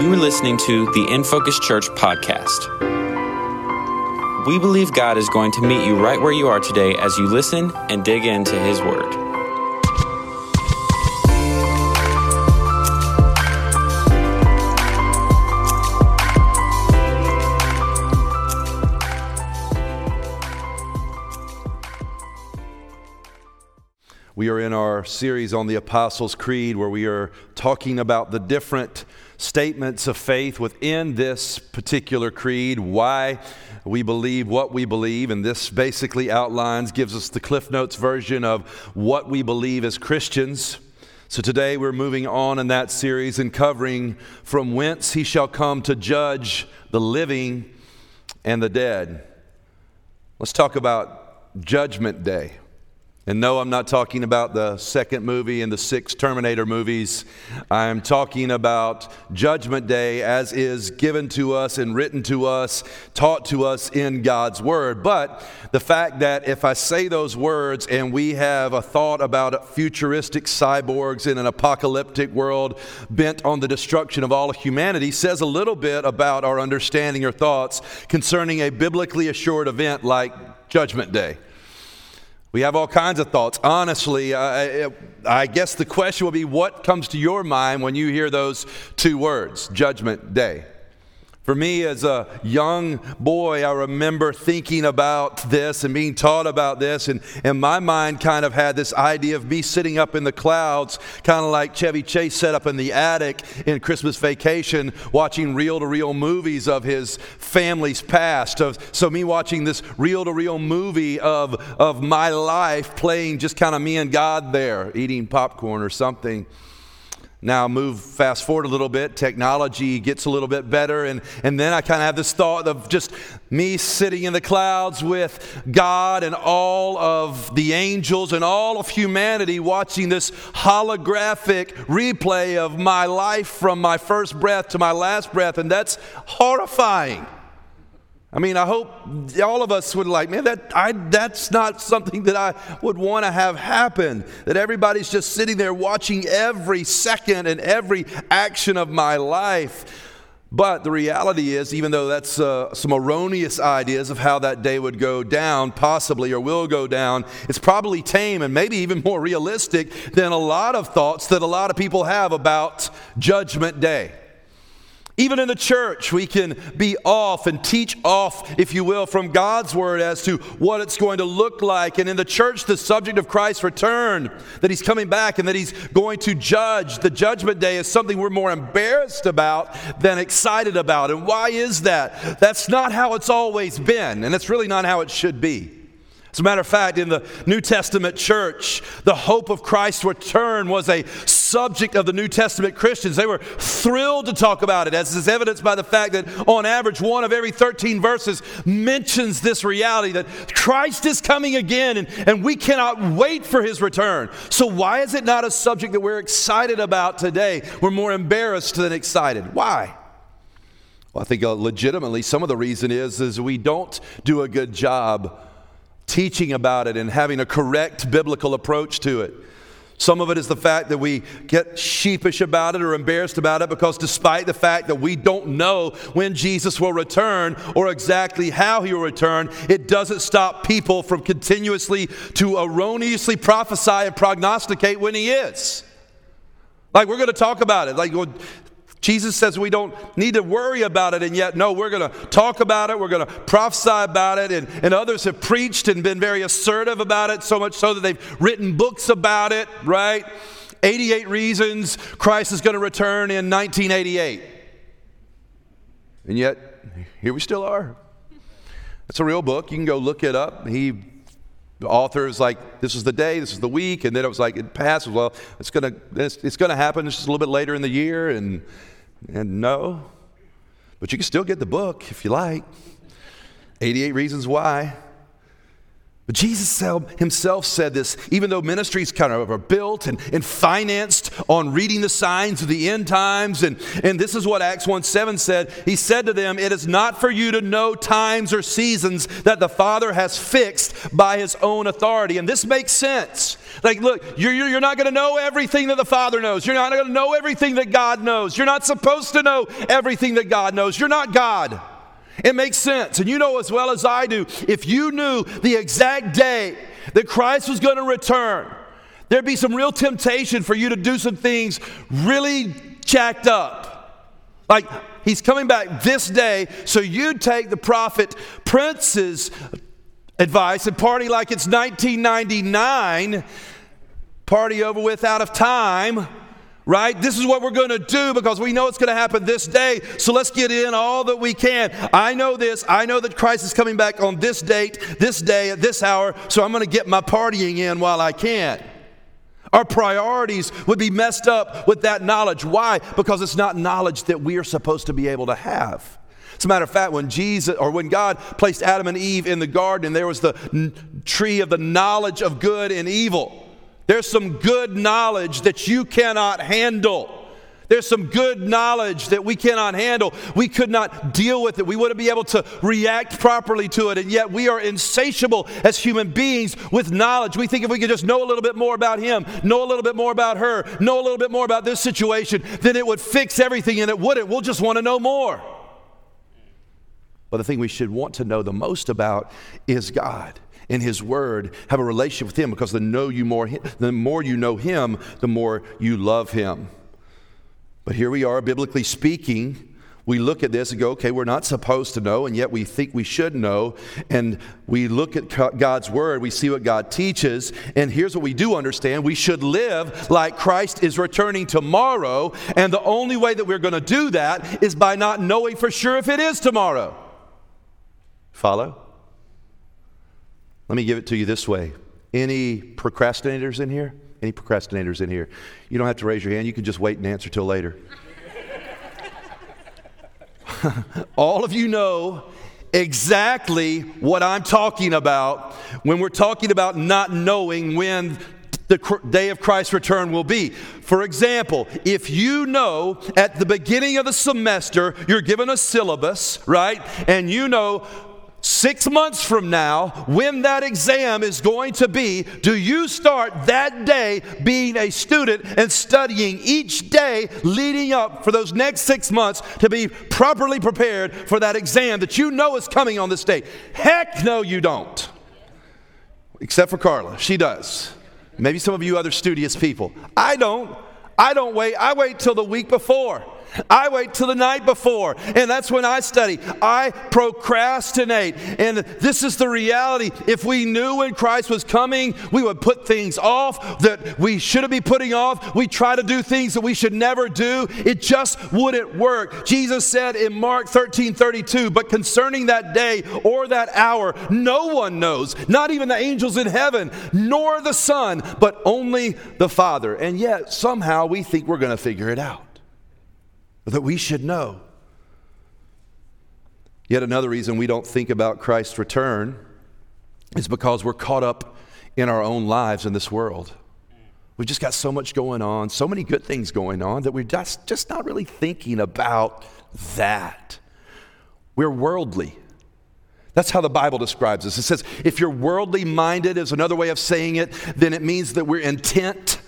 You are listening to the In Focus Church podcast. We believe God is going to meet you right where you are today as you listen and dig into His Word. We are in our series on the Apostles' Creed where we are talking about the different statements of faith within this particular creed, why we believe what we believe, and this basically outlines, gives us the Cliff Notes version of what we believe as Christians. So today we're moving on in that series and covering from whence he shall come to judge the living and the dead. Let's talk about Judgment Day. And no, I'm not talking about the second movie and the six Terminator movies. I'm talking about Judgment Day as is given to us and written to us, taught to us in God's Word. But the fact that if I say those words and we have a thought about futuristic cyborgs in an apocalyptic world bent on the destruction of all humanity says a little bit about our understanding or thoughts concerning a biblically assured event like Judgment Day. We have all kinds of thoughts. Honestly, I, I, guess the question will be what comes to your mind when you hear those two words, Judgment Day? For me, as a young boy, I remember thinking about this and being taught about this, and, and my mind kind of had this idea of me sitting up in the clouds, kind of like Chevy Chase set up in the attic in Christmas vacation, watching reel to reel movies of his family's past. Of, So, me watching this reel to reel movie of, of my life playing just kind of me and God there, eating popcorn or something. Now, move fast forward a little bit, technology gets a little bit better, and, and then I kind of have this thought of just me sitting in the clouds with God and all of the angels and all of humanity watching this holographic replay of my life from my first breath to my last breath, and that's horrifying. I mean, I hope all of us would like, man, that, I, that's not something that I would want to have happen. That everybody's just sitting there watching every second and every action of my life. But the reality is, even though that's uh, some erroneous ideas of how that day would go down, possibly or will go down, it's probably tame and maybe even more realistic than a lot of thoughts that a lot of people have about Judgment Day. Even in the church, we can be off and teach off, if you will, from God's word as to what it's going to look like. And in the church, the subject of Christ's return, that he's coming back and that he's going to judge, the judgment day is something we're more embarrassed about than excited about. And why is that? That's not how it's always been, and it's really not how it should be. As a matter of fact, in the New Testament church, the hope of Christ's return was a subject of the New Testament Christians. They were thrilled to talk about it, as is evidenced by the fact that, on average, one of every 13 verses mentions this reality that Christ is coming again and, and we cannot wait for his return. So, why is it not a subject that we're excited about today? We're more embarrassed than excited. Why? Well, I think uh, legitimately some of the reason is is we don't do a good job teaching about it and having a correct biblical approach to it. Some of it is the fact that we get sheepish about it or embarrassed about it because, despite the fact that we don't know when Jesus will return or exactly how he will return, it doesn't stop people from continuously to erroneously prophesy and prognosticate when he is. Like, we're going to talk about it. Like, Jesus says we don't need to worry about it, and yet, no, we're going to talk about it, we're going to prophesy about it, and, and others have preached and been very assertive about it, so much so that they've written books about it, right? 88 Reasons Christ is going to return in 1988. And yet, here we still are. It's a real book. You can go look it up. He the author is like, this is the day, this is the week, and then it was like, it passes. Well, it's gonna, it's, it's gonna happen It's just a little bit later in the year, and and no, but you can still get the book if you like 88 Reasons Why. But Jesus himself said this, even though ministries kind of are built and, and financed on reading the signs of the end times. And, and this is what Acts 1 7 said. He said to them, It is not for you to know times or seasons that the Father has fixed by his own authority. And this makes sense. Like, look, you're, you're not going to know everything that the Father knows. You're not going to know everything that God knows. You're not supposed to know everything that God knows. You're not God. It makes sense. And you know as well as I do, if you knew the exact day that Christ was going to return, there'd be some real temptation for you to do some things really jacked up. Like, he's coming back this day, so you'd take the prophet Prince's advice and party like it's 1999, party over with out of time right? This is what we're going to do because we know it's going to happen this day. So let's get in all that we can. I know this. I know that Christ is coming back on this date, this day, at this hour. So I'm going to get my partying in while I can. Our priorities would be messed up with that knowledge. Why? Because it's not knowledge that we are supposed to be able to have. As a matter of fact, when Jesus or when God placed Adam and Eve in the garden, there was the tree of the knowledge of good and evil. There's some good knowledge that you cannot handle. There's some good knowledge that we cannot handle. We could not deal with it. We wouldn't be able to react properly to it. And yet we are insatiable as human beings with knowledge. We think if we could just know a little bit more about him, know a little bit more about her, know a little bit more about this situation, then it would fix everything and it wouldn't. We'll just want to know more. But the thing we should want to know the most about is God in His Word, have a relationship with Him because the, know you more, the more you know Him, the more you love Him. But here we are, biblically speaking. We look at this and go, okay, we're not supposed to know, and yet we think we should know. And we look at God's Word, we see what God teaches, and here's what we do understand we should live like Christ is returning tomorrow. And the only way that we're going to do that is by not knowing for sure if it is tomorrow. Follow? Let me give it to you this way. Any procrastinators in here? Any procrastinators in here? You don't have to raise your hand. You can just wait and answer till later. All of you know exactly what I'm talking about when we're talking about not knowing when the day of Christ's return will be. For example, if you know at the beginning of the semester you're given a syllabus, right? And you know six months from now, when that exam is going to be, do you start that day being a student and studying each day leading up for those next six months to be properly prepared for that exam that you know is coming on this day? Heck no, you don't. Except for Carla, she does. Maybe some of you other studious people. I don't. I don't wait. I wait till the week before. I wait till the night before, and that's when I study. I procrastinate. And this is the reality. If we knew when Christ was coming, we would put things off that we shouldn't be putting off. We try to do things that we should never do. It just wouldn't work. Jesus said in Mark 13 32, but concerning that day or that hour, no one knows, not even the angels in heaven, nor the Son, but only the Father. And yet, somehow, we think we're going to figure it out that we should know. Yet another reason we don't think about Christ's return is because we're caught up in our own lives in this world. We've just got so much going on, so many good things going on that we're just, just not really thinking about that. We're worldly. That's how the Bible describes us. It says, if you're worldly minded, is another way of saying it, then it means that we're intent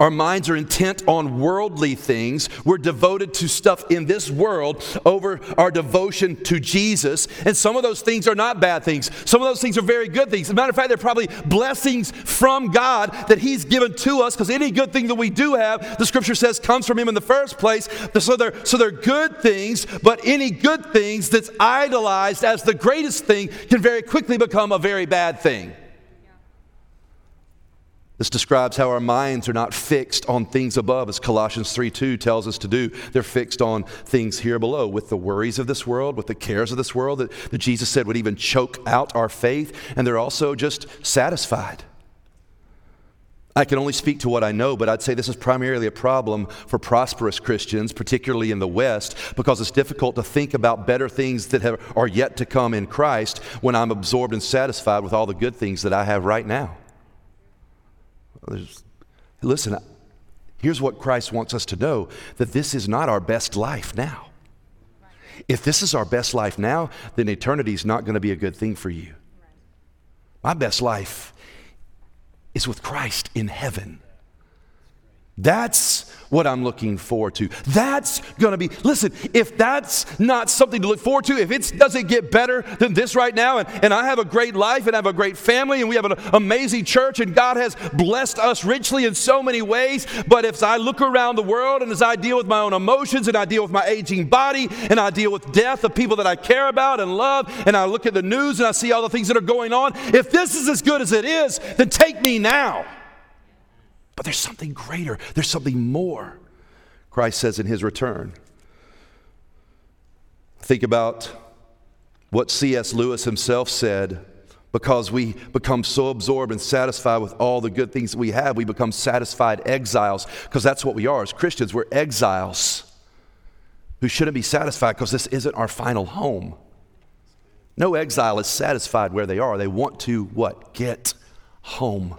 our minds are intent on worldly things. We're devoted to stuff in this world over our devotion to Jesus. And some of those things are not bad things. Some of those things are very good things. As a matter of fact, they're probably blessings from God that He's given to us because any good thing that we do have, the scripture says, comes from Him in the first place. So they're, so they're good things, but any good things that's idolized as the greatest thing can very quickly become a very bad thing. This describes how our minds are not fixed on things above, as Colossians 3 2 tells us to do. They're fixed on things here below, with the worries of this world, with the cares of this world that, that Jesus said would even choke out our faith, and they're also just satisfied. I can only speak to what I know, but I'd say this is primarily a problem for prosperous Christians, particularly in the West, because it's difficult to think about better things that have, are yet to come in Christ when I'm absorbed and satisfied with all the good things that I have right now. There's, listen, here's what Christ wants us to know that this is not our best life now. If this is our best life now, then eternity is not going to be a good thing for you. My best life is with Christ in heaven. That's what I'm looking forward to. That's going to be, listen, if that's not something to look forward to, if it doesn't get better than this right now, and, and I have a great life and I have a great family and we have an amazing church and God has blessed us richly in so many ways, but if I look around the world and as I deal with my own emotions and I deal with my aging body and I deal with death of people that I care about and love, and I look at the news and I see all the things that are going on, if this is as good as it is, then take me now. But there's something greater, there's something more, Christ says in his return. Think about what C.S. Lewis himself said because we become so absorbed and satisfied with all the good things that we have, we become satisfied exiles because that's what we are as Christians. We're exiles who shouldn't be satisfied because this isn't our final home. No exile is satisfied where they are. They want to what? Get home.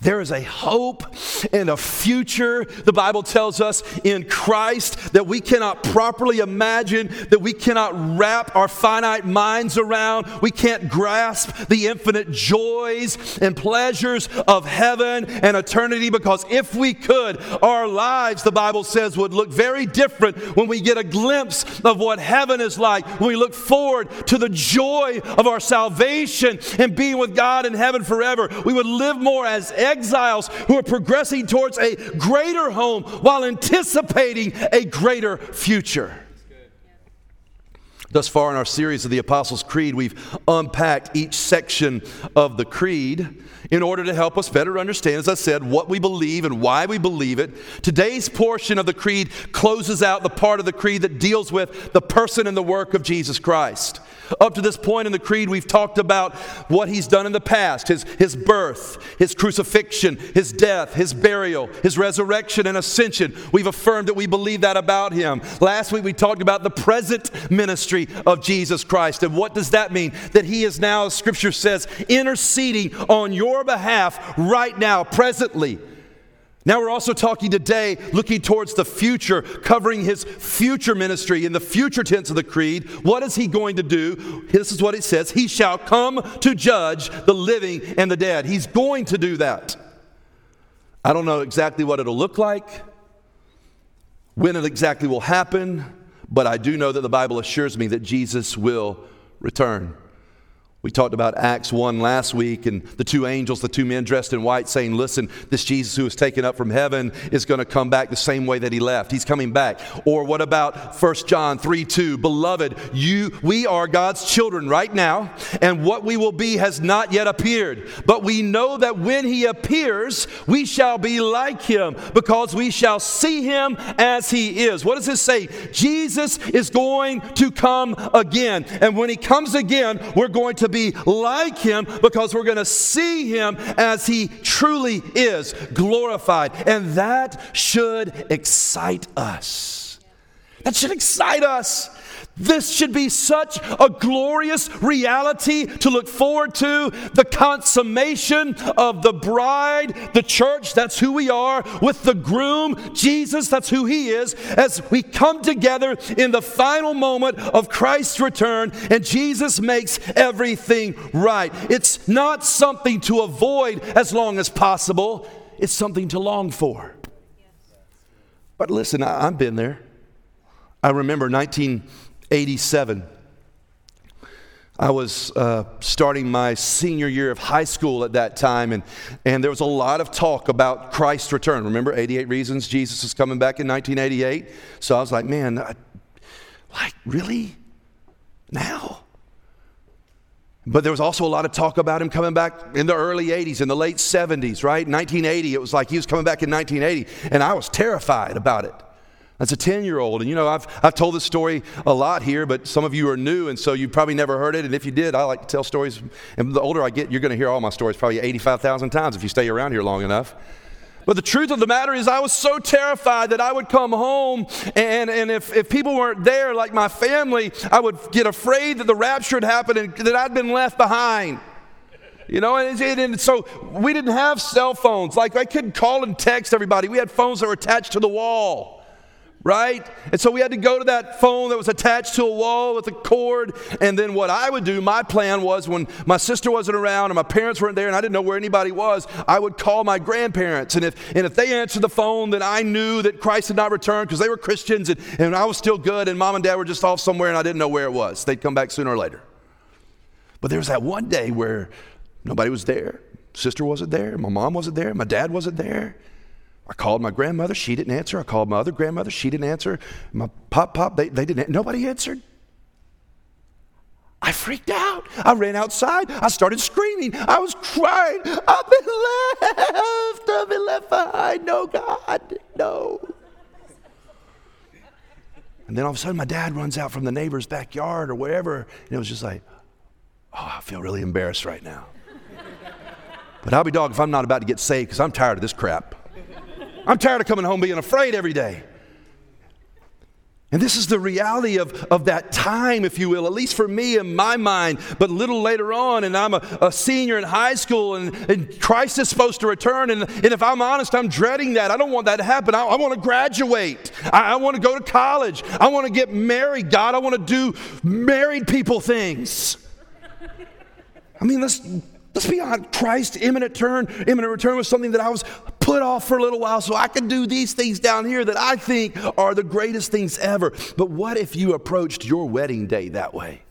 There is a hope and a future, the Bible tells us, in Christ that we cannot properly imagine, that we cannot wrap our finite minds around. We can't grasp the infinite joys and pleasures of heaven and eternity because if we could, our lives, the Bible says, would look very different when we get a glimpse of what heaven is like, when we look forward to the joy of our salvation and being with God in heaven forever. We would live more as exiles who are progressing towards a greater home while anticipating a greater future. Thus far in our series of the Apostles' Creed, we've unpacked each section of the Creed in order to help us better understand, as I said, what we believe and why we believe it. Today's portion of the Creed closes out the part of the Creed that deals with the person and the work of Jesus Christ. Up to this point in the Creed, we've talked about what he's done in the past his, his birth, his crucifixion, his death, his burial, his resurrection and ascension. We've affirmed that we believe that about him. Last week, we talked about the present ministry of Jesus Christ. And what does that mean? That he is now, as scripture says, interceding on your behalf right now, presently. Now, we're also talking today, looking towards the future, covering his future ministry in the future tense of the creed. What is he going to do? This is what it says He shall come to judge the living and the dead. He's going to do that. I don't know exactly what it'll look like, when it exactly will happen, but I do know that the Bible assures me that Jesus will return. We talked about Acts 1 last week and the two angels, the two men dressed in white, saying, Listen, this Jesus who was taken up from heaven is going to come back the same way that he left. He's coming back. Or what about 1 John 3 2? Beloved, you, we are God's children right now, and what we will be has not yet appeared. But we know that when he appears, we shall be like him, because we shall see him as he is. What does this say? Jesus is going to come again. And when he comes again, we're going to be be like him because we're going to see him as he truly is, glorified. And that should excite us. That should excite us. This should be such a glorious reality to look forward to. The consummation of the bride, the church, that's who we are, with the groom, Jesus, that's who he is, as we come together in the final moment of Christ's return and Jesus makes everything right. It's not something to avoid as long as possible, it's something to long for. But listen, I, I've been there. I remember 19. 87. I was uh, starting my senior year of high school at that time, and, and there was a lot of talk about Christ's return. Remember, 88 Reasons Jesus is coming back in 1988? So I was like, man, I, Like, really? Now? But there was also a lot of talk about him coming back in the early 80s, in the late 70s, right? 1980, it was like he was coming back in 1980, and I was terrified about it. As a 10 year old, and you know, I've, I've told this story a lot here, but some of you are new, and so you probably never heard it. And if you did, I like to tell stories. And the older I get, you're going to hear all my stories probably 85,000 times if you stay around here long enough. But the truth of the matter is, I was so terrified that I would come home, and, and if, if people weren't there, like my family, I would get afraid that the rapture had happened and that I'd been left behind. You know, and, and, so we didn't have cell phones. Like I couldn't call and text everybody. We had phones that were attached to the wall right? And so we had to go to that phone that was attached to a wall with a cord. And then what I would do, my plan was when my sister wasn't around and my parents weren't there and I didn't know where anybody was, I would call my grandparents. And if, and if they answered the phone, then I knew that Christ had not returned because they were Christians and, and I was still good and mom and dad were just off somewhere and I didn't know where it was. They'd come back sooner or later. But there was that one day where nobody was there. Sister wasn't there. My mom wasn't there. My dad wasn't there. I called my grandmother, she didn't answer. I called my other grandmother, she didn't answer. My pop pop, they, they didn't, nobody answered. I freaked out. I ran outside. I started screaming. I was crying. I've been left. I've been left behind. No, God, no. And then all of a sudden, my dad runs out from the neighbor's backyard or wherever, and it was just like, oh, I feel really embarrassed right now. but I'll be dog if I'm not about to get saved because I'm tired of this crap. I'm tired of coming home being afraid every day. And this is the reality of, of that time, if you will, at least for me in my mind. But a little later on, and I'm a, a senior in high school, and, and, Christ is supposed to return. And, and, if I'm honest, I'm dreading that. I don't want that to happen. I, I want to graduate. I, I want to go to college. I want to get married, God. I want to do married people things. I mean, let's Let's be honest, Christ's imminent turn, imminent return was something that I was put off for a little while so I could do these things down here that I think are the greatest things ever. But what if you approached your wedding day that way?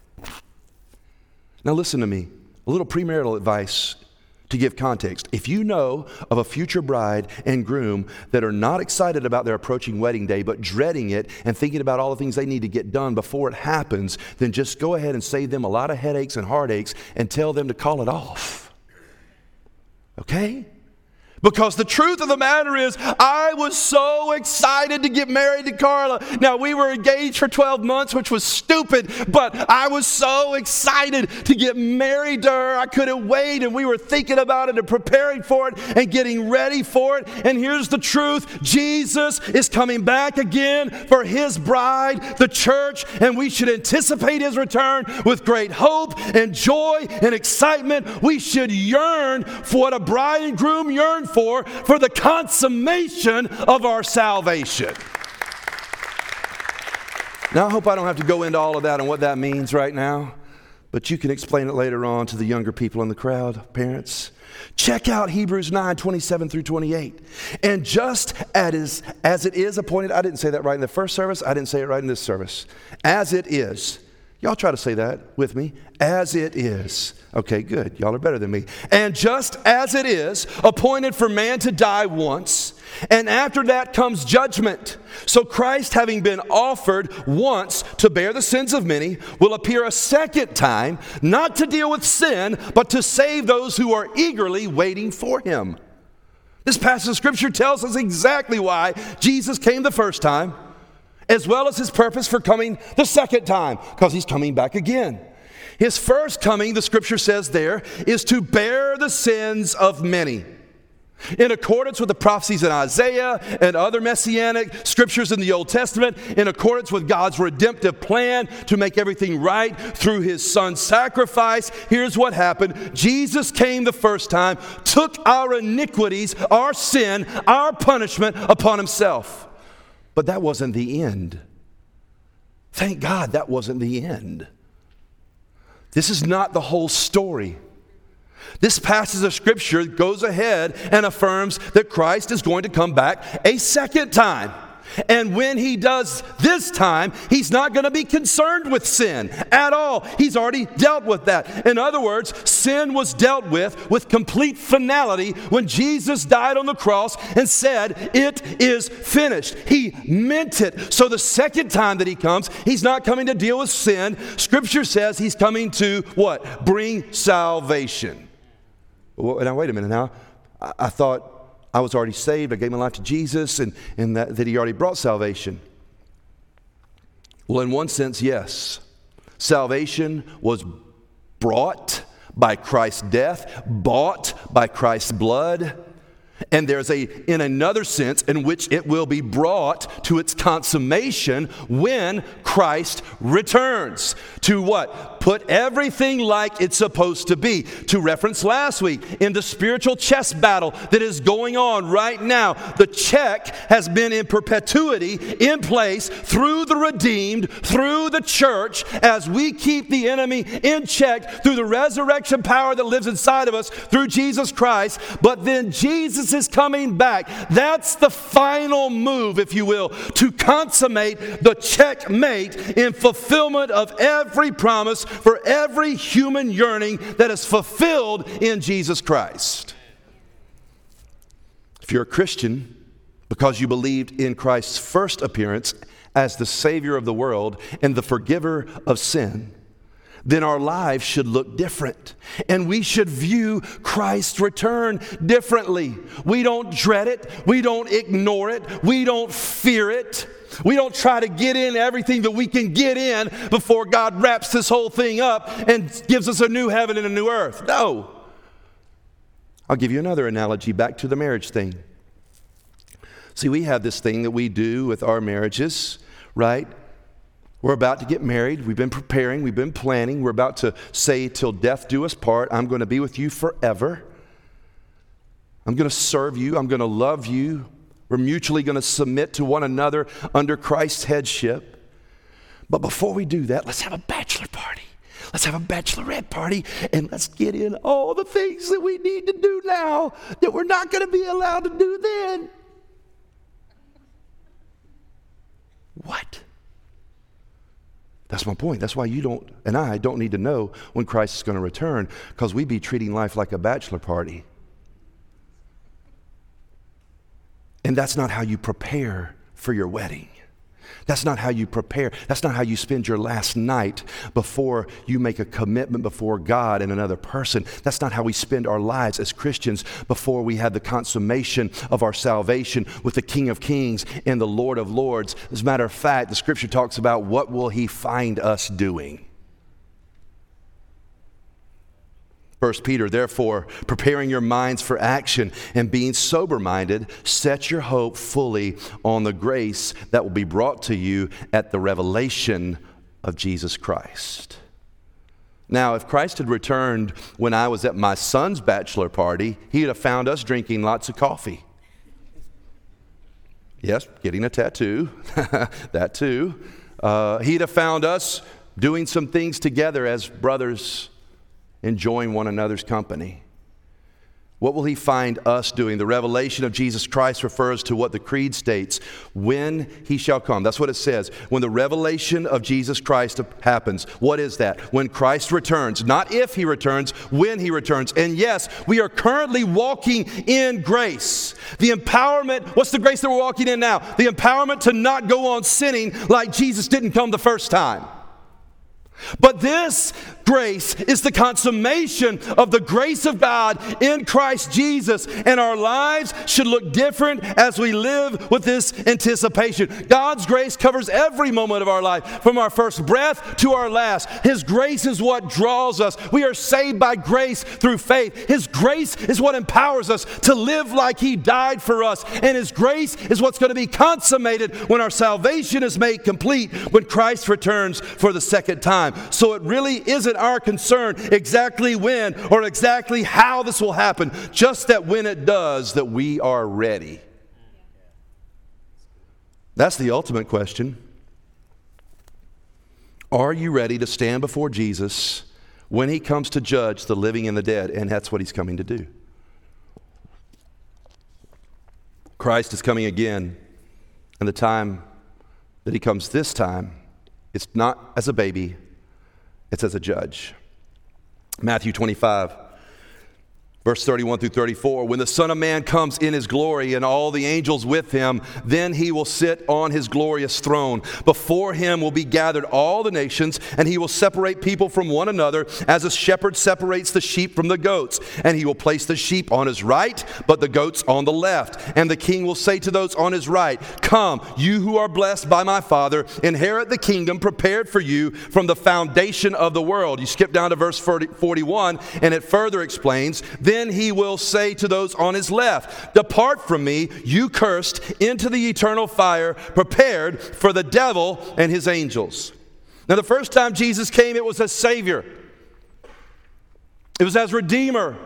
Now, listen to me. A little premarital advice to give context. If you know of a future bride and groom that are not excited about their approaching wedding day, but dreading it and thinking about all the things they need to get done before it happens, then just go ahead and save them a lot of headaches and heartaches and tell them to call it off. Okay? Because the truth of the matter is, I was so excited to get married to Carla. Now, we were engaged for 12 months, which was stupid, but I was so excited to get married to her. I couldn't wait, and we were thinking about it and preparing for it and getting ready for it. And here's the truth Jesus is coming back again for his bride, the church, and we should anticipate his return with great hope and joy and excitement. We should yearn for what a bride and groom yearn for, for the consummation of our salvation. Now, I hope I don't have to go into all of that and what that means right now, but you can explain it later on to the younger people in the crowd, parents. Check out Hebrews 9 27 through 28. And just as, as it is appointed, I didn't say that right in the first service, I didn't say it right in this service. As it is, y'all try to say that with me. As it is Okay, good. Y'all are better than me. And just as it is appointed for man to die once, and after that comes judgment. So Christ, having been offered once to bear the sins of many, will appear a second time, not to deal with sin, but to save those who are eagerly waiting for him. This passage of scripture tells us exactly why Jesus came the first time, as well as his purpose for coming the second time, because he's coming back again. His first coming, the scripture says there, is to bear the sins of many. In accordance with the prophecies in Isaiah and other messianic scriptures in the Old Testament, in accordance with God's redemptive plan to make everything right through his son's sacrifice, here's what happened Jesus came the first time, took our iniquities, our sin, our punishment upon himself. But that wasn't the end. Thank God that wasn't the end. This is not the whole story. This passage of scripture goes ahead and affirms that Christ is going to come back a second time. And when he does this time, he's not going to be concerned with sin at all. He's already dealt with that. In other words, sin was dealt with with complete finality when Jesus died on the cross and said, It is finished. He meant it. So the second time that he comes, he's not coming to deal with sin. Scripture says he's coming to what? Bring salvation. Now, wait a minute now. I thought I was already saved. I gave my life to Jesus and, and that, that He already brought salvation. Well, in one sense, yes. Salvation was brought by Christ's death, bought by Christ's blood. And there's a, in another sense, in which it will be brought to its consummation when Christ returns. To what? Put everything like it's supposed to be. To reference last week, in the spiritual chess battle that is going on right now, the check has been in perpetuity in place through the redeemed, through the church, as we keep the enemy in check through the resurrection power that lives inside of us through Jesus Christ. But then Jesus is coming back. That's the final move, if you will, to consummate the checkmate in fulfillment of every promise for every human yearning that is fulfilled in Jesus Christ. If you're a Christian, because you believed in Christ's first appearance as the Savior of the world and the forgiver of sin, then our lives should look different. And we should view Christ's return differently. We don't dread it, we don't ignore it, we don't fear it. We don't try to get in everything that we can get in before God wraps this whole thing up and gives us a new heaven and a new earth. No. I'll give you another analogy back to the marriage thing. See, we have this thing that we do with our marriages, right? We're about to get married. We've been preparing. We've been planning. We're about to say, till death do us part, I'm going to be with you forever. I'm going to serve you. I'm going to love you. We're mutually going to submit to one another under Christ's headship. But before we do that, let's have a bachelor party. Let's have a bachelorette party and let's get in all the things that we need to do now that we're not going to be allowed to do then. What? That's my point. That's why you don't, and I don't need to know when Christ is going to return, because we'd be treating life like a bachelor party. And that's not how you prepare for your wedding. That's not how you prepare. That's not how you spend your last night before you make a commitment before God and another person. That's not how we spend our lives as Christians before we have the consummation of our salvation with the King of Kings and the Lord of Lords. As a matter of fact, the scripture talks about what will he find us doing? 1 Peter, therefore, preparing your minds for action and being sober minded, set your hope fully on the grace that will be brought to you at the revelation of Jesus Christ. Now, if Christ had returned when I was at my son's bachelor party, he'd have found us drinking lots of coffee. Yes, getting a tattoo, that too. Uh, he'd have found us doing some things together as brothers enjoying one another's company. What will he find us doing? The revelation of Jesus Christ refers to what the creed states when he shall come. That's what it says. When the revelation of Jesus Christ happens, what is that? When Christ returns. Not if he returns, when he returns. And yes, we are currently walking in grace. The empowerment, what's the grace that we're walking in now? The empowerment to not go on sinning like Jesus didn't come the first time. But this grace is the consummation of the grace of God in Christ Jesus, and our lives should look different as we live with this anticipation. God's grace covers every moment of our life, from our first breath to our last. His grace is what draws us. We are saved by grace through faith. His grace is what empowers us to live like He died for us, and His grace is what's going to be consummated when our salvation is made complete when Christ returns for the second time. So it really isn't our concern exactly when or exactly how this will happen, just that when it does, that we are ready. That's the ultimate question. Are you ready to stand before Jesus when he comes to judge the living and the dead? And that's what he's coming to do. Christ is coming again. And the time that he comes this time, it's not as a baby, it's as a judge. Matthew 25. Verse 31 through 34 When the Son of Man comes in his glory and all the angels with him, then he will sit on his glorious throne. Before him will be gathered all the nations, and he will separate people from one another as a shepherd separates the sheep from the goats. And he will place the sheep on his right, but the goats on the left. And the king will say to those on his right, Come, you who are blessed by my Father, inherit the kingdom prepared for you from the foundation of the world. You skip down to verse 40, 41, and it further explains, then he will say to those on his left, Depart from me, you cursed, into the eternal fire prepared for the devil and his angels. Now, the first time Jesus came, it was as Savior, it was as Redeemer.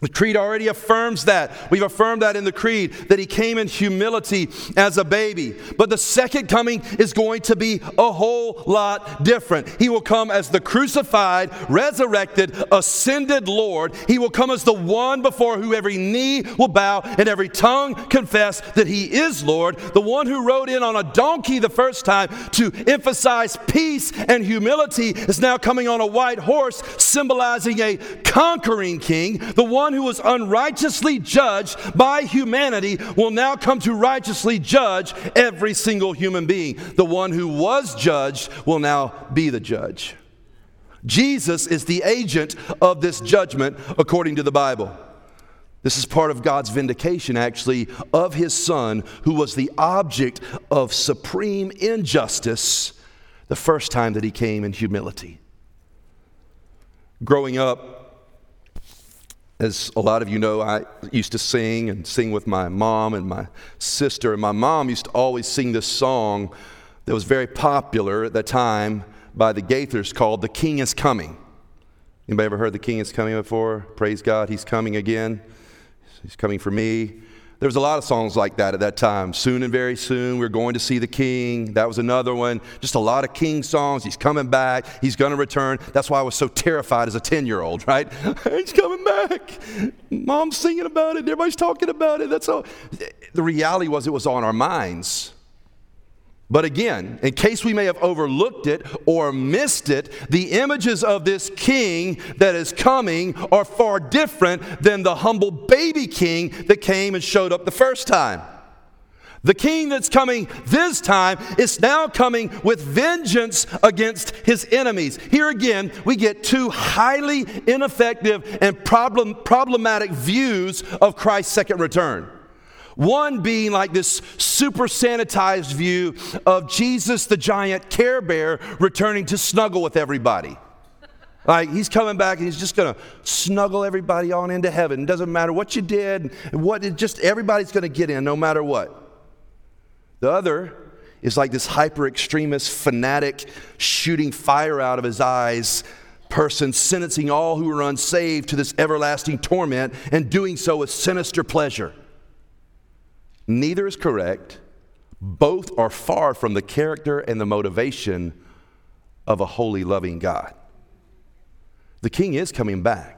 The creed already affirms that. We've affirmed that in the creed, that he came in humility as a baby. But the second coming is going to be a whole lot different. He will come as the crucified, resurrected, ascended Lord. He will come as the one before who every knee will bow and every tongue confess that he is Lord. The one who rode in on a donkey the first time to emphasize peace and humility is now coming on a white horse, symbolizing a conquering king. The one one who was unrighteously judged by humanity will now come to righteously judge every single human being. The one who was judged will now be the judge. Jesus is the agent of this judgment according to the Bible. This is part of God's vindication, actually, of his son, who was the object of supreme injustice the first time that he came in humility. Growing up, as a lot of you know, I used to sing and sing with my mom and my sister. And my mom used to always sing this song that was very popular at that time by the Gaithers called The King is Coming. Anybody ever heard The King is Coming before? Praise God, He's coming again. He's coming for me. There was a lot of songs like that at that time. Soon and very soon, we're going to see the king. That was another one. Just a lot of king songs. He's coming back. He's going to return. That's why I was so terrified as a 10 year old, right? He's coming back. Mom's singing about it. Everybody's talking about it. That's all. The reality was, it was on our minds. But again, in case we may have overlooked it or missed it, the images of this king that is coming are far different than the humble baby king that came and showed up the first time. The king that's coming this time is now coming with vengeance against his enemies. Here again, we get two highly ineffective and problem, problematic views of Christ's second return. One being like this super sanitized view of Jesus the giant care bear returning to snuggle with everybody. Like he's coming back and he's just going to snuggle everybody on into heaven. It doesn't matter what you did, what it just everybody's going to get in no matter what. The other is like this hyper extremist fanatic shooting fire out of his eyes person sentencing all who are unsaved to this everlasting torment and doing so with sinister pleasure. Neither is correct. Both are far from the character and the motivation of a holy, loving God. The king is coming back.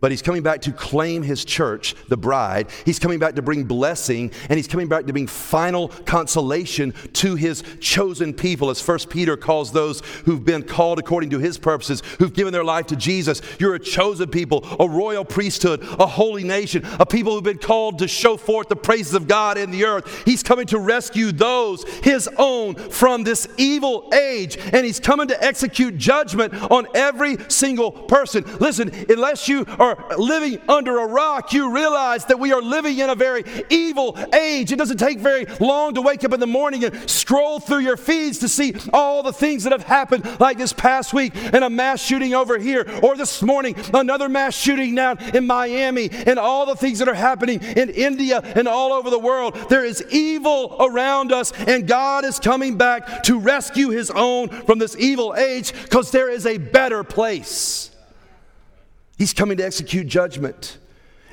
But he's coming back to claim his church, the bride. He's coming back to bring blessing, and he's coming back to bring final consolation to his chosen people, as First Peter calls those who've been called according to his purposes, who've given their life to Jesus. You're a chosen people, a royal priesthood, a holy nation, a people who've been called to show forth the praises of God in the earth. He's coming to rescue those, his own, from this evil age, and he's coming to execute judgment on every single person. Listen, unless you are are living under a rock, you realize that we are living in a very evil age. It doesn't take very long to wake up in the morning and scroll through your feeds to see all the things that have happened, like this past week and a mass shooting over here, or this morning, another mass shooting down in Miami, and all the things that are happening in India and all over the world. There is evil around us, and God is coming back to rescue his own from this evil age because there is a better place. He's coming to execute judgment.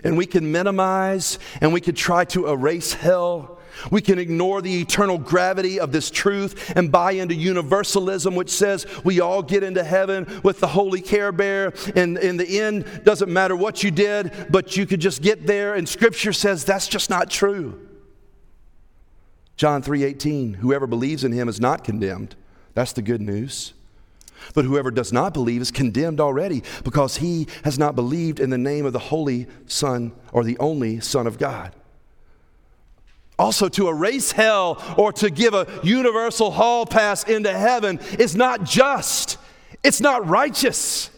And we can minimize and we can try to erase hell. We can ignore the eternal gravity of this truth and buy into universalism, which says we all get into heaven with the holy care bear. And in the end, doesn't matter what you did, but you could just get there. And scripture says that's just not true. John 3:18, whoever believes in him is not condemned. That's the good news. But whoever does not believe is condemned already because he has not believed in the name of the Holy Son or the only Son of God. Also, to erase hell or to give a universal hall pass into heaven is not just, it's not righteous.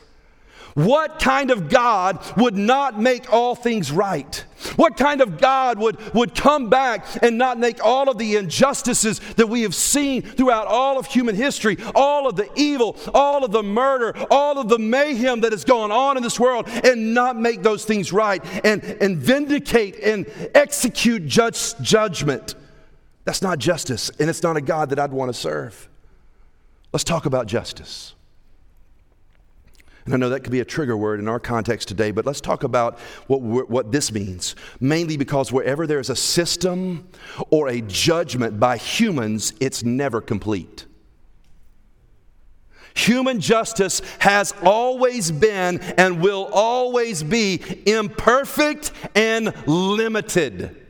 What kind of God would not make all things right? What kind of God would, would come back and not make all of the injustices that we have seen throughout all of human history, all of the evil, all of the murder, all of the mayhem that has gone on in this world, and not make those things right and, and vindicate and execute judge, judgment? That's not justice, and it's not a God that I'd want to serve. Let's talk about justice. And I know that could be a trigger word in our context today, but let's talk about what, what this means. Mainly because wherever there's a system or a judgment by humans, it's never complete. Human justice has always been and will always be imperfect and limited.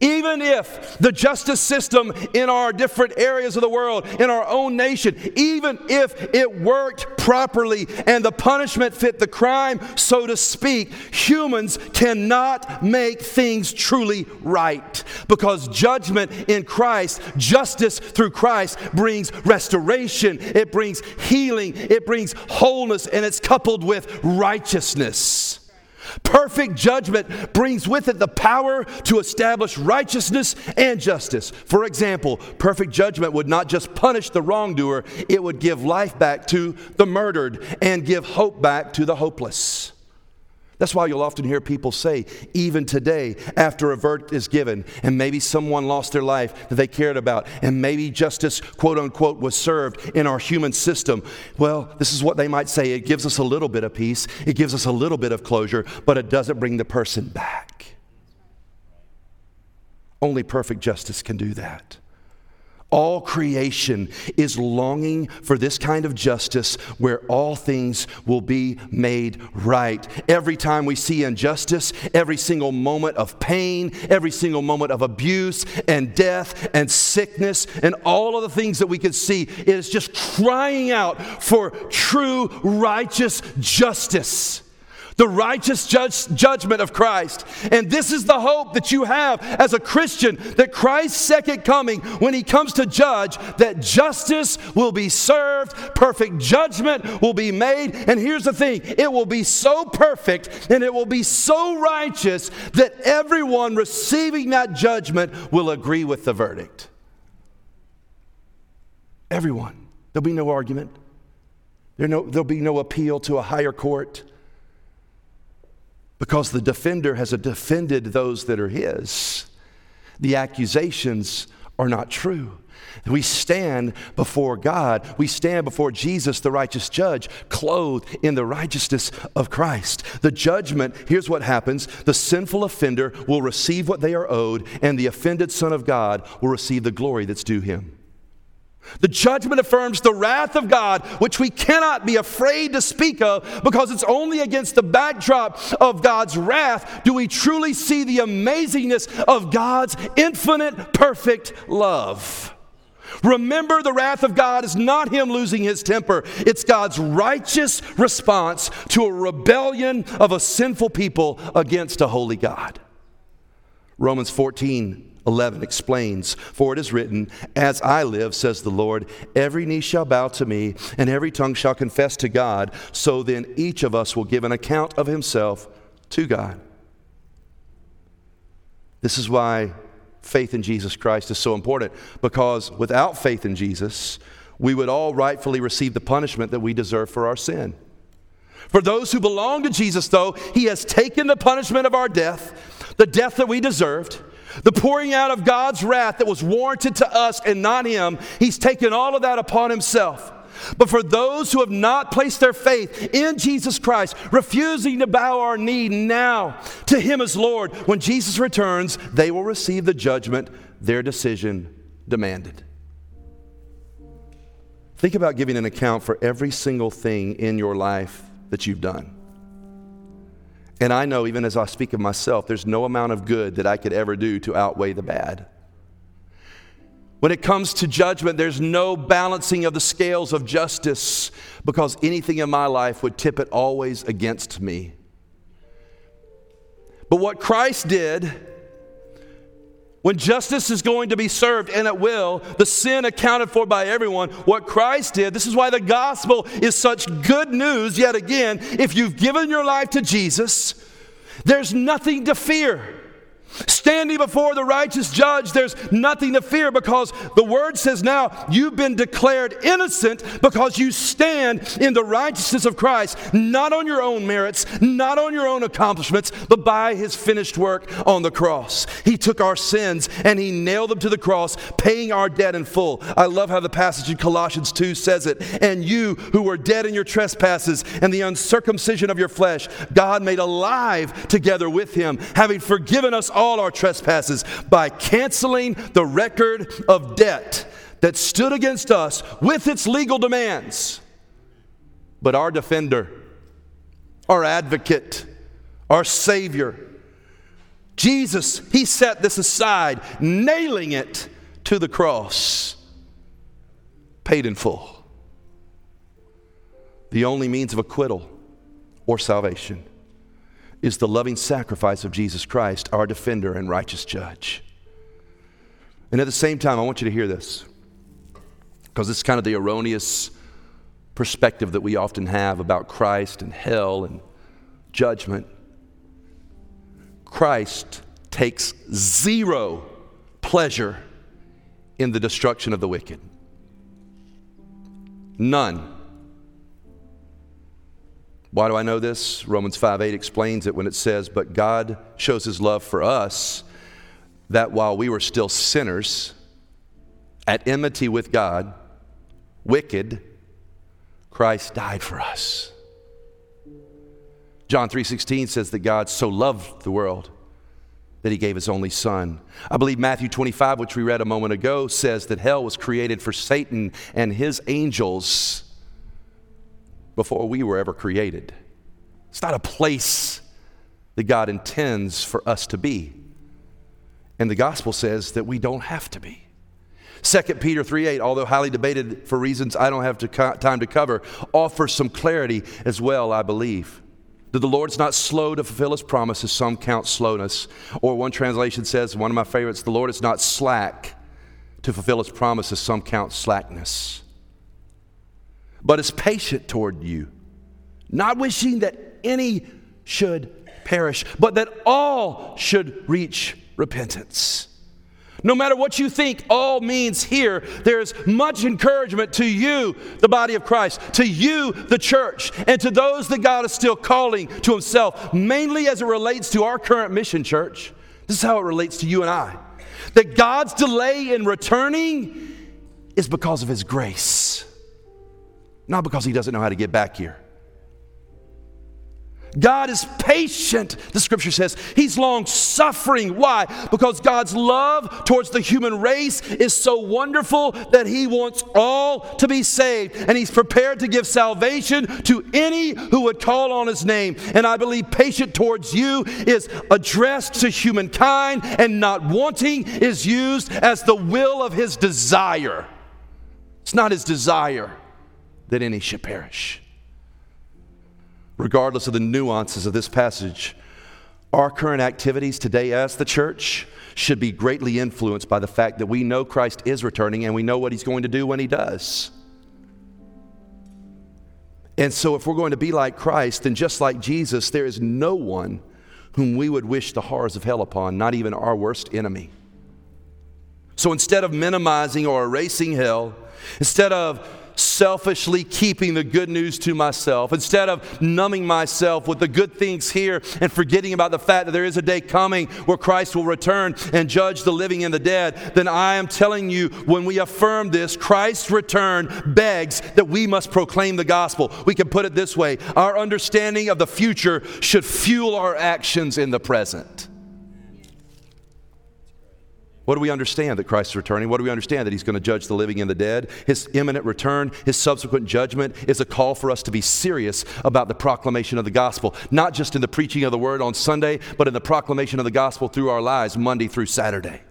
Even if the justice system in our different areas of the world, in our own nation, even if it worked properly and the punishment fit the crime, so to speak, humans cannot make things truly right. Because judgment in Christ, justice through Christ, brings restoration, it brings healing, it brings wholeness, and it's coupled with righteousness. Perfect judgment brings with it the power to establish righteousness and justice. For example, perfect judgment would not just punish the wrongdoer, it would give life back to the murdered and give hope back to the hopeless. That's why you'll often hear people say, even today, after a verdict is given, and maybe someone lost their life that they cared about, and maybe justice, quote unquote, was served in our human system. Well, this is what they might say it gives us a little bit of peace, it gives us a little bit of closure, but it doesn't bring the person back. Only perfect justice can do that. All creation is longing for this kind of justice where all things will be made right. Every time we see injustice, every single moment of pain, every single moment of abuse and death and sickness, and all of the things that we can see, it is just crying out for true righteous justice the righteous judge, judgment of Christ. And this is the hope that you have as a Christian that Christ's second coming, when he comes to judge, that justice will be served, perfect judgment will be made. And here's the thing it will be so perfect and it will be so righteous that everyone receiving that judgment will agree with the verdict. Everyone. There'll be no argument. There no, there'll be no appeal to a higher court because the defender has defended those that are his. The accusations are not true. We stand before God. We stand before Jesus, the righteous judge, clothed in the righteousness of Christ. The judgment, here's what happens the sinful offender will receive what they are owed, and the offended Son of God will receive the glory that's due him. The judgment affirms the wrath of God, which we cannot be afraid to speak of because it's only against the backdrop of God's wrath do we truly see the amazingness of God's infinite, perfect love. Remember, the wrath of God is not Him losing His temper, it's God's righteous response to a rebellion of a sinful people against a holy God. Romans 14 11 explains, For it is written, As I live, says the Lord, every knee shall bow to me, and every tongue shall confess to God. So then each of us will give an account of himself to God. This is why faith in Jesus Christ is so important, because without faith in Jesus, we would all rightfully receive the punishment that we deserve for our sin. For those who belong to Jesus, though, He has taken the punishment of our death, the death that we deserved the pouring out of God's wrath that was warranted to us and not him, he's taken all of that upon himself. But for those who have not placed their faith in Jesus Christ, refusing to bow our knee now to Him as Lord, when Jesus returns, they will receive the judgment their decision demanded. Think about giving an account for every single thing in your life that you've done. And I know, even as I speak of myself, there's no amount of good that I could ever do to outweigh the bad. When it comes to judgment, there's no balancing of the scales of justice because anything in my life would tip it always against me. But what Christ did, when justice is going to be served, and it will, the sin accounted for by everyone, what Christ did, this is why the gospel is such good news yet again. If you've given your life to Jesus, there's nothing to fear. Standing before the righteous judge, there's nothing to fear because the word says now you've been declared innocent because you stand in the righteousness of Christ, not on your own merits, not on your own accomplishments, but by his finished work on the cross. He took our sins and he nailed them to the cross, paying our debt in full. I love how the passage in Colossians 2 says it. And you who were dead in your trespasses and the uncircumcision of your flesh, God made alive together with him, having forgiven us all our trespasses by canceling the record of debt that stood against us with its legal demands. But our defender, our advocate, our Savior, Jesus, He set this aside, nailing it to the cross, paid in full. The only means of acquittal or salvation is the loving sacrifice of Jesus Christ, our defender and righteous judge. And at the same time, I want you to hear this, because it's kind of the erroneous perspective that we often have about Christ and hell and judgment. Christ takes zero pleasure in the destruction of the wicked. None. Why do I know this? Romans 5 8 explains it when it says, But God shows his love for us that while we were still sinners, at enmity with God, wicked, Christ died for us. John 3:16 says that God so loved the world that he gave his only son. I believe Matthew 25 which we read a moment ago says that hell was created for Satan and his angels before we were ever created. It's not a place that God intends for us to be. And the gospel says that we don't have to be. 2 Peter 3:8, although highly debated for reasons I don't have to co- time to cover, offers some clarity as well, I believe. That the Lord's not slow to fulfill his promises, some count slowness. Or one translation says, one of my favorites, the Lord is not slack to fulfill his promises, some count slackness but is patient toward you, not wishing that any should perish, but that all should reach repentance. No matter what you think all means here, there's much encouragement to you, the body of Christ, to you, the church, and to those that God is still calling to Himself, mainly as it relates to our current mission, church. This is how it relates to you and I. That God's delay in returning is because of His grace not because he doesn't know how to get back here. God is patient, the scripture says. He's long suffering. Why? Because God's love towards the human race is so wonderful that He wants all to be saved. And He's prepared to give salvation to any who would call on His name. And I believe patient towards you is addressed to humankind, and not wanting is used as the will of His desire. It's not His desire that any should perish. Regardless of the nuances of this passage, our current activities today as the church should be greatly influenced by the fact that we know Christ is returning and we know what he's going to do when he does. And so, if we're going to be like Christ, then just like Jesus, there is no one whom we would wish the horrors of hell upon, not even our worst enemy. So, instead of minimizing or erasing hell, instead of selfishly keeping the good news to myself, instead of numbing myself with the good things here and forgetting about the fact that there is a day coming where Christ will return and judge the living and the dead, then I am telling you, when we affirm this, Christ's return begs that we must proclaim the gospel. We can put it this way our understanding of the future should fuel our actions in the present. What do we understand that Christ is returning? What do we understand that He's going to judge the living and the dead? His imminent return, His subsequent judgment is a call for us to be serious about the proclamation of the gospel, not just in the preaching of the word on Sunday, but in the proclamation of the gospel through our lives, Monday through Saturday.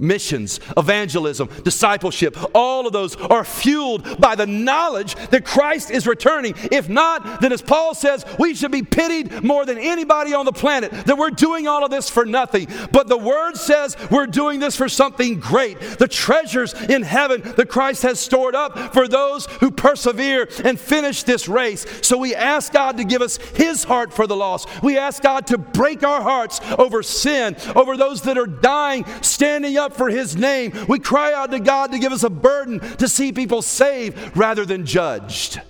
Missions, evangelism, discipleship, all of those are fueled by the knowledge that Christ is returning. If not, then as Paul says, we should be pitied more than anybody on the planet that we're doing all of this for nothing. But the word says we're doing this for something great. The treasures in heaven that Christ has stored up for those who persevere and finish this race. So we ask God to give us his heart for the lost. We ask God to break our hearts over sin, over those that are dying, standing up up for His name. We cry out to God to give us a burden to see people saved rather than judged.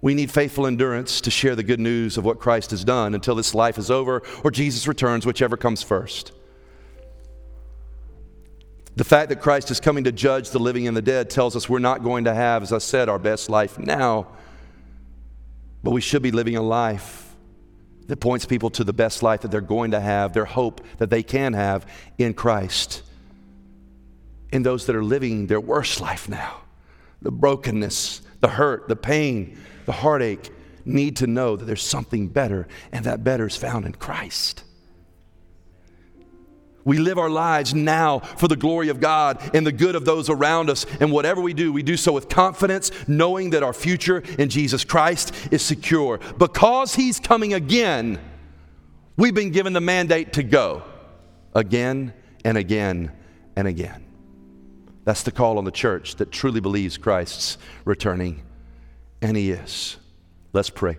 We need faithful endurance to share the good news of what Christ has done until this life is over or Jesus returns, whichever comes first. The fact that Christ is coming to judge the living and the dead tells us we're not going to have, as I said, our best life now, but we should be living a life that points people to the best life that they're going to have, their hope that they can have in Christ. In those that are living their worst life now, the brokenness, the hurt, the pain, the heartache, need to know that there's something better, and that better is found in Christ. We live our lives now for the glory of God and the good of those around us. And whatever we do, we do so with confidence, knowing that our future in Jesus Christ is secure. Because He's coming again, we've been given the mandate to go again and again and again. That's the call on the church that truly believes Christ's returning, and He is. Let's pray.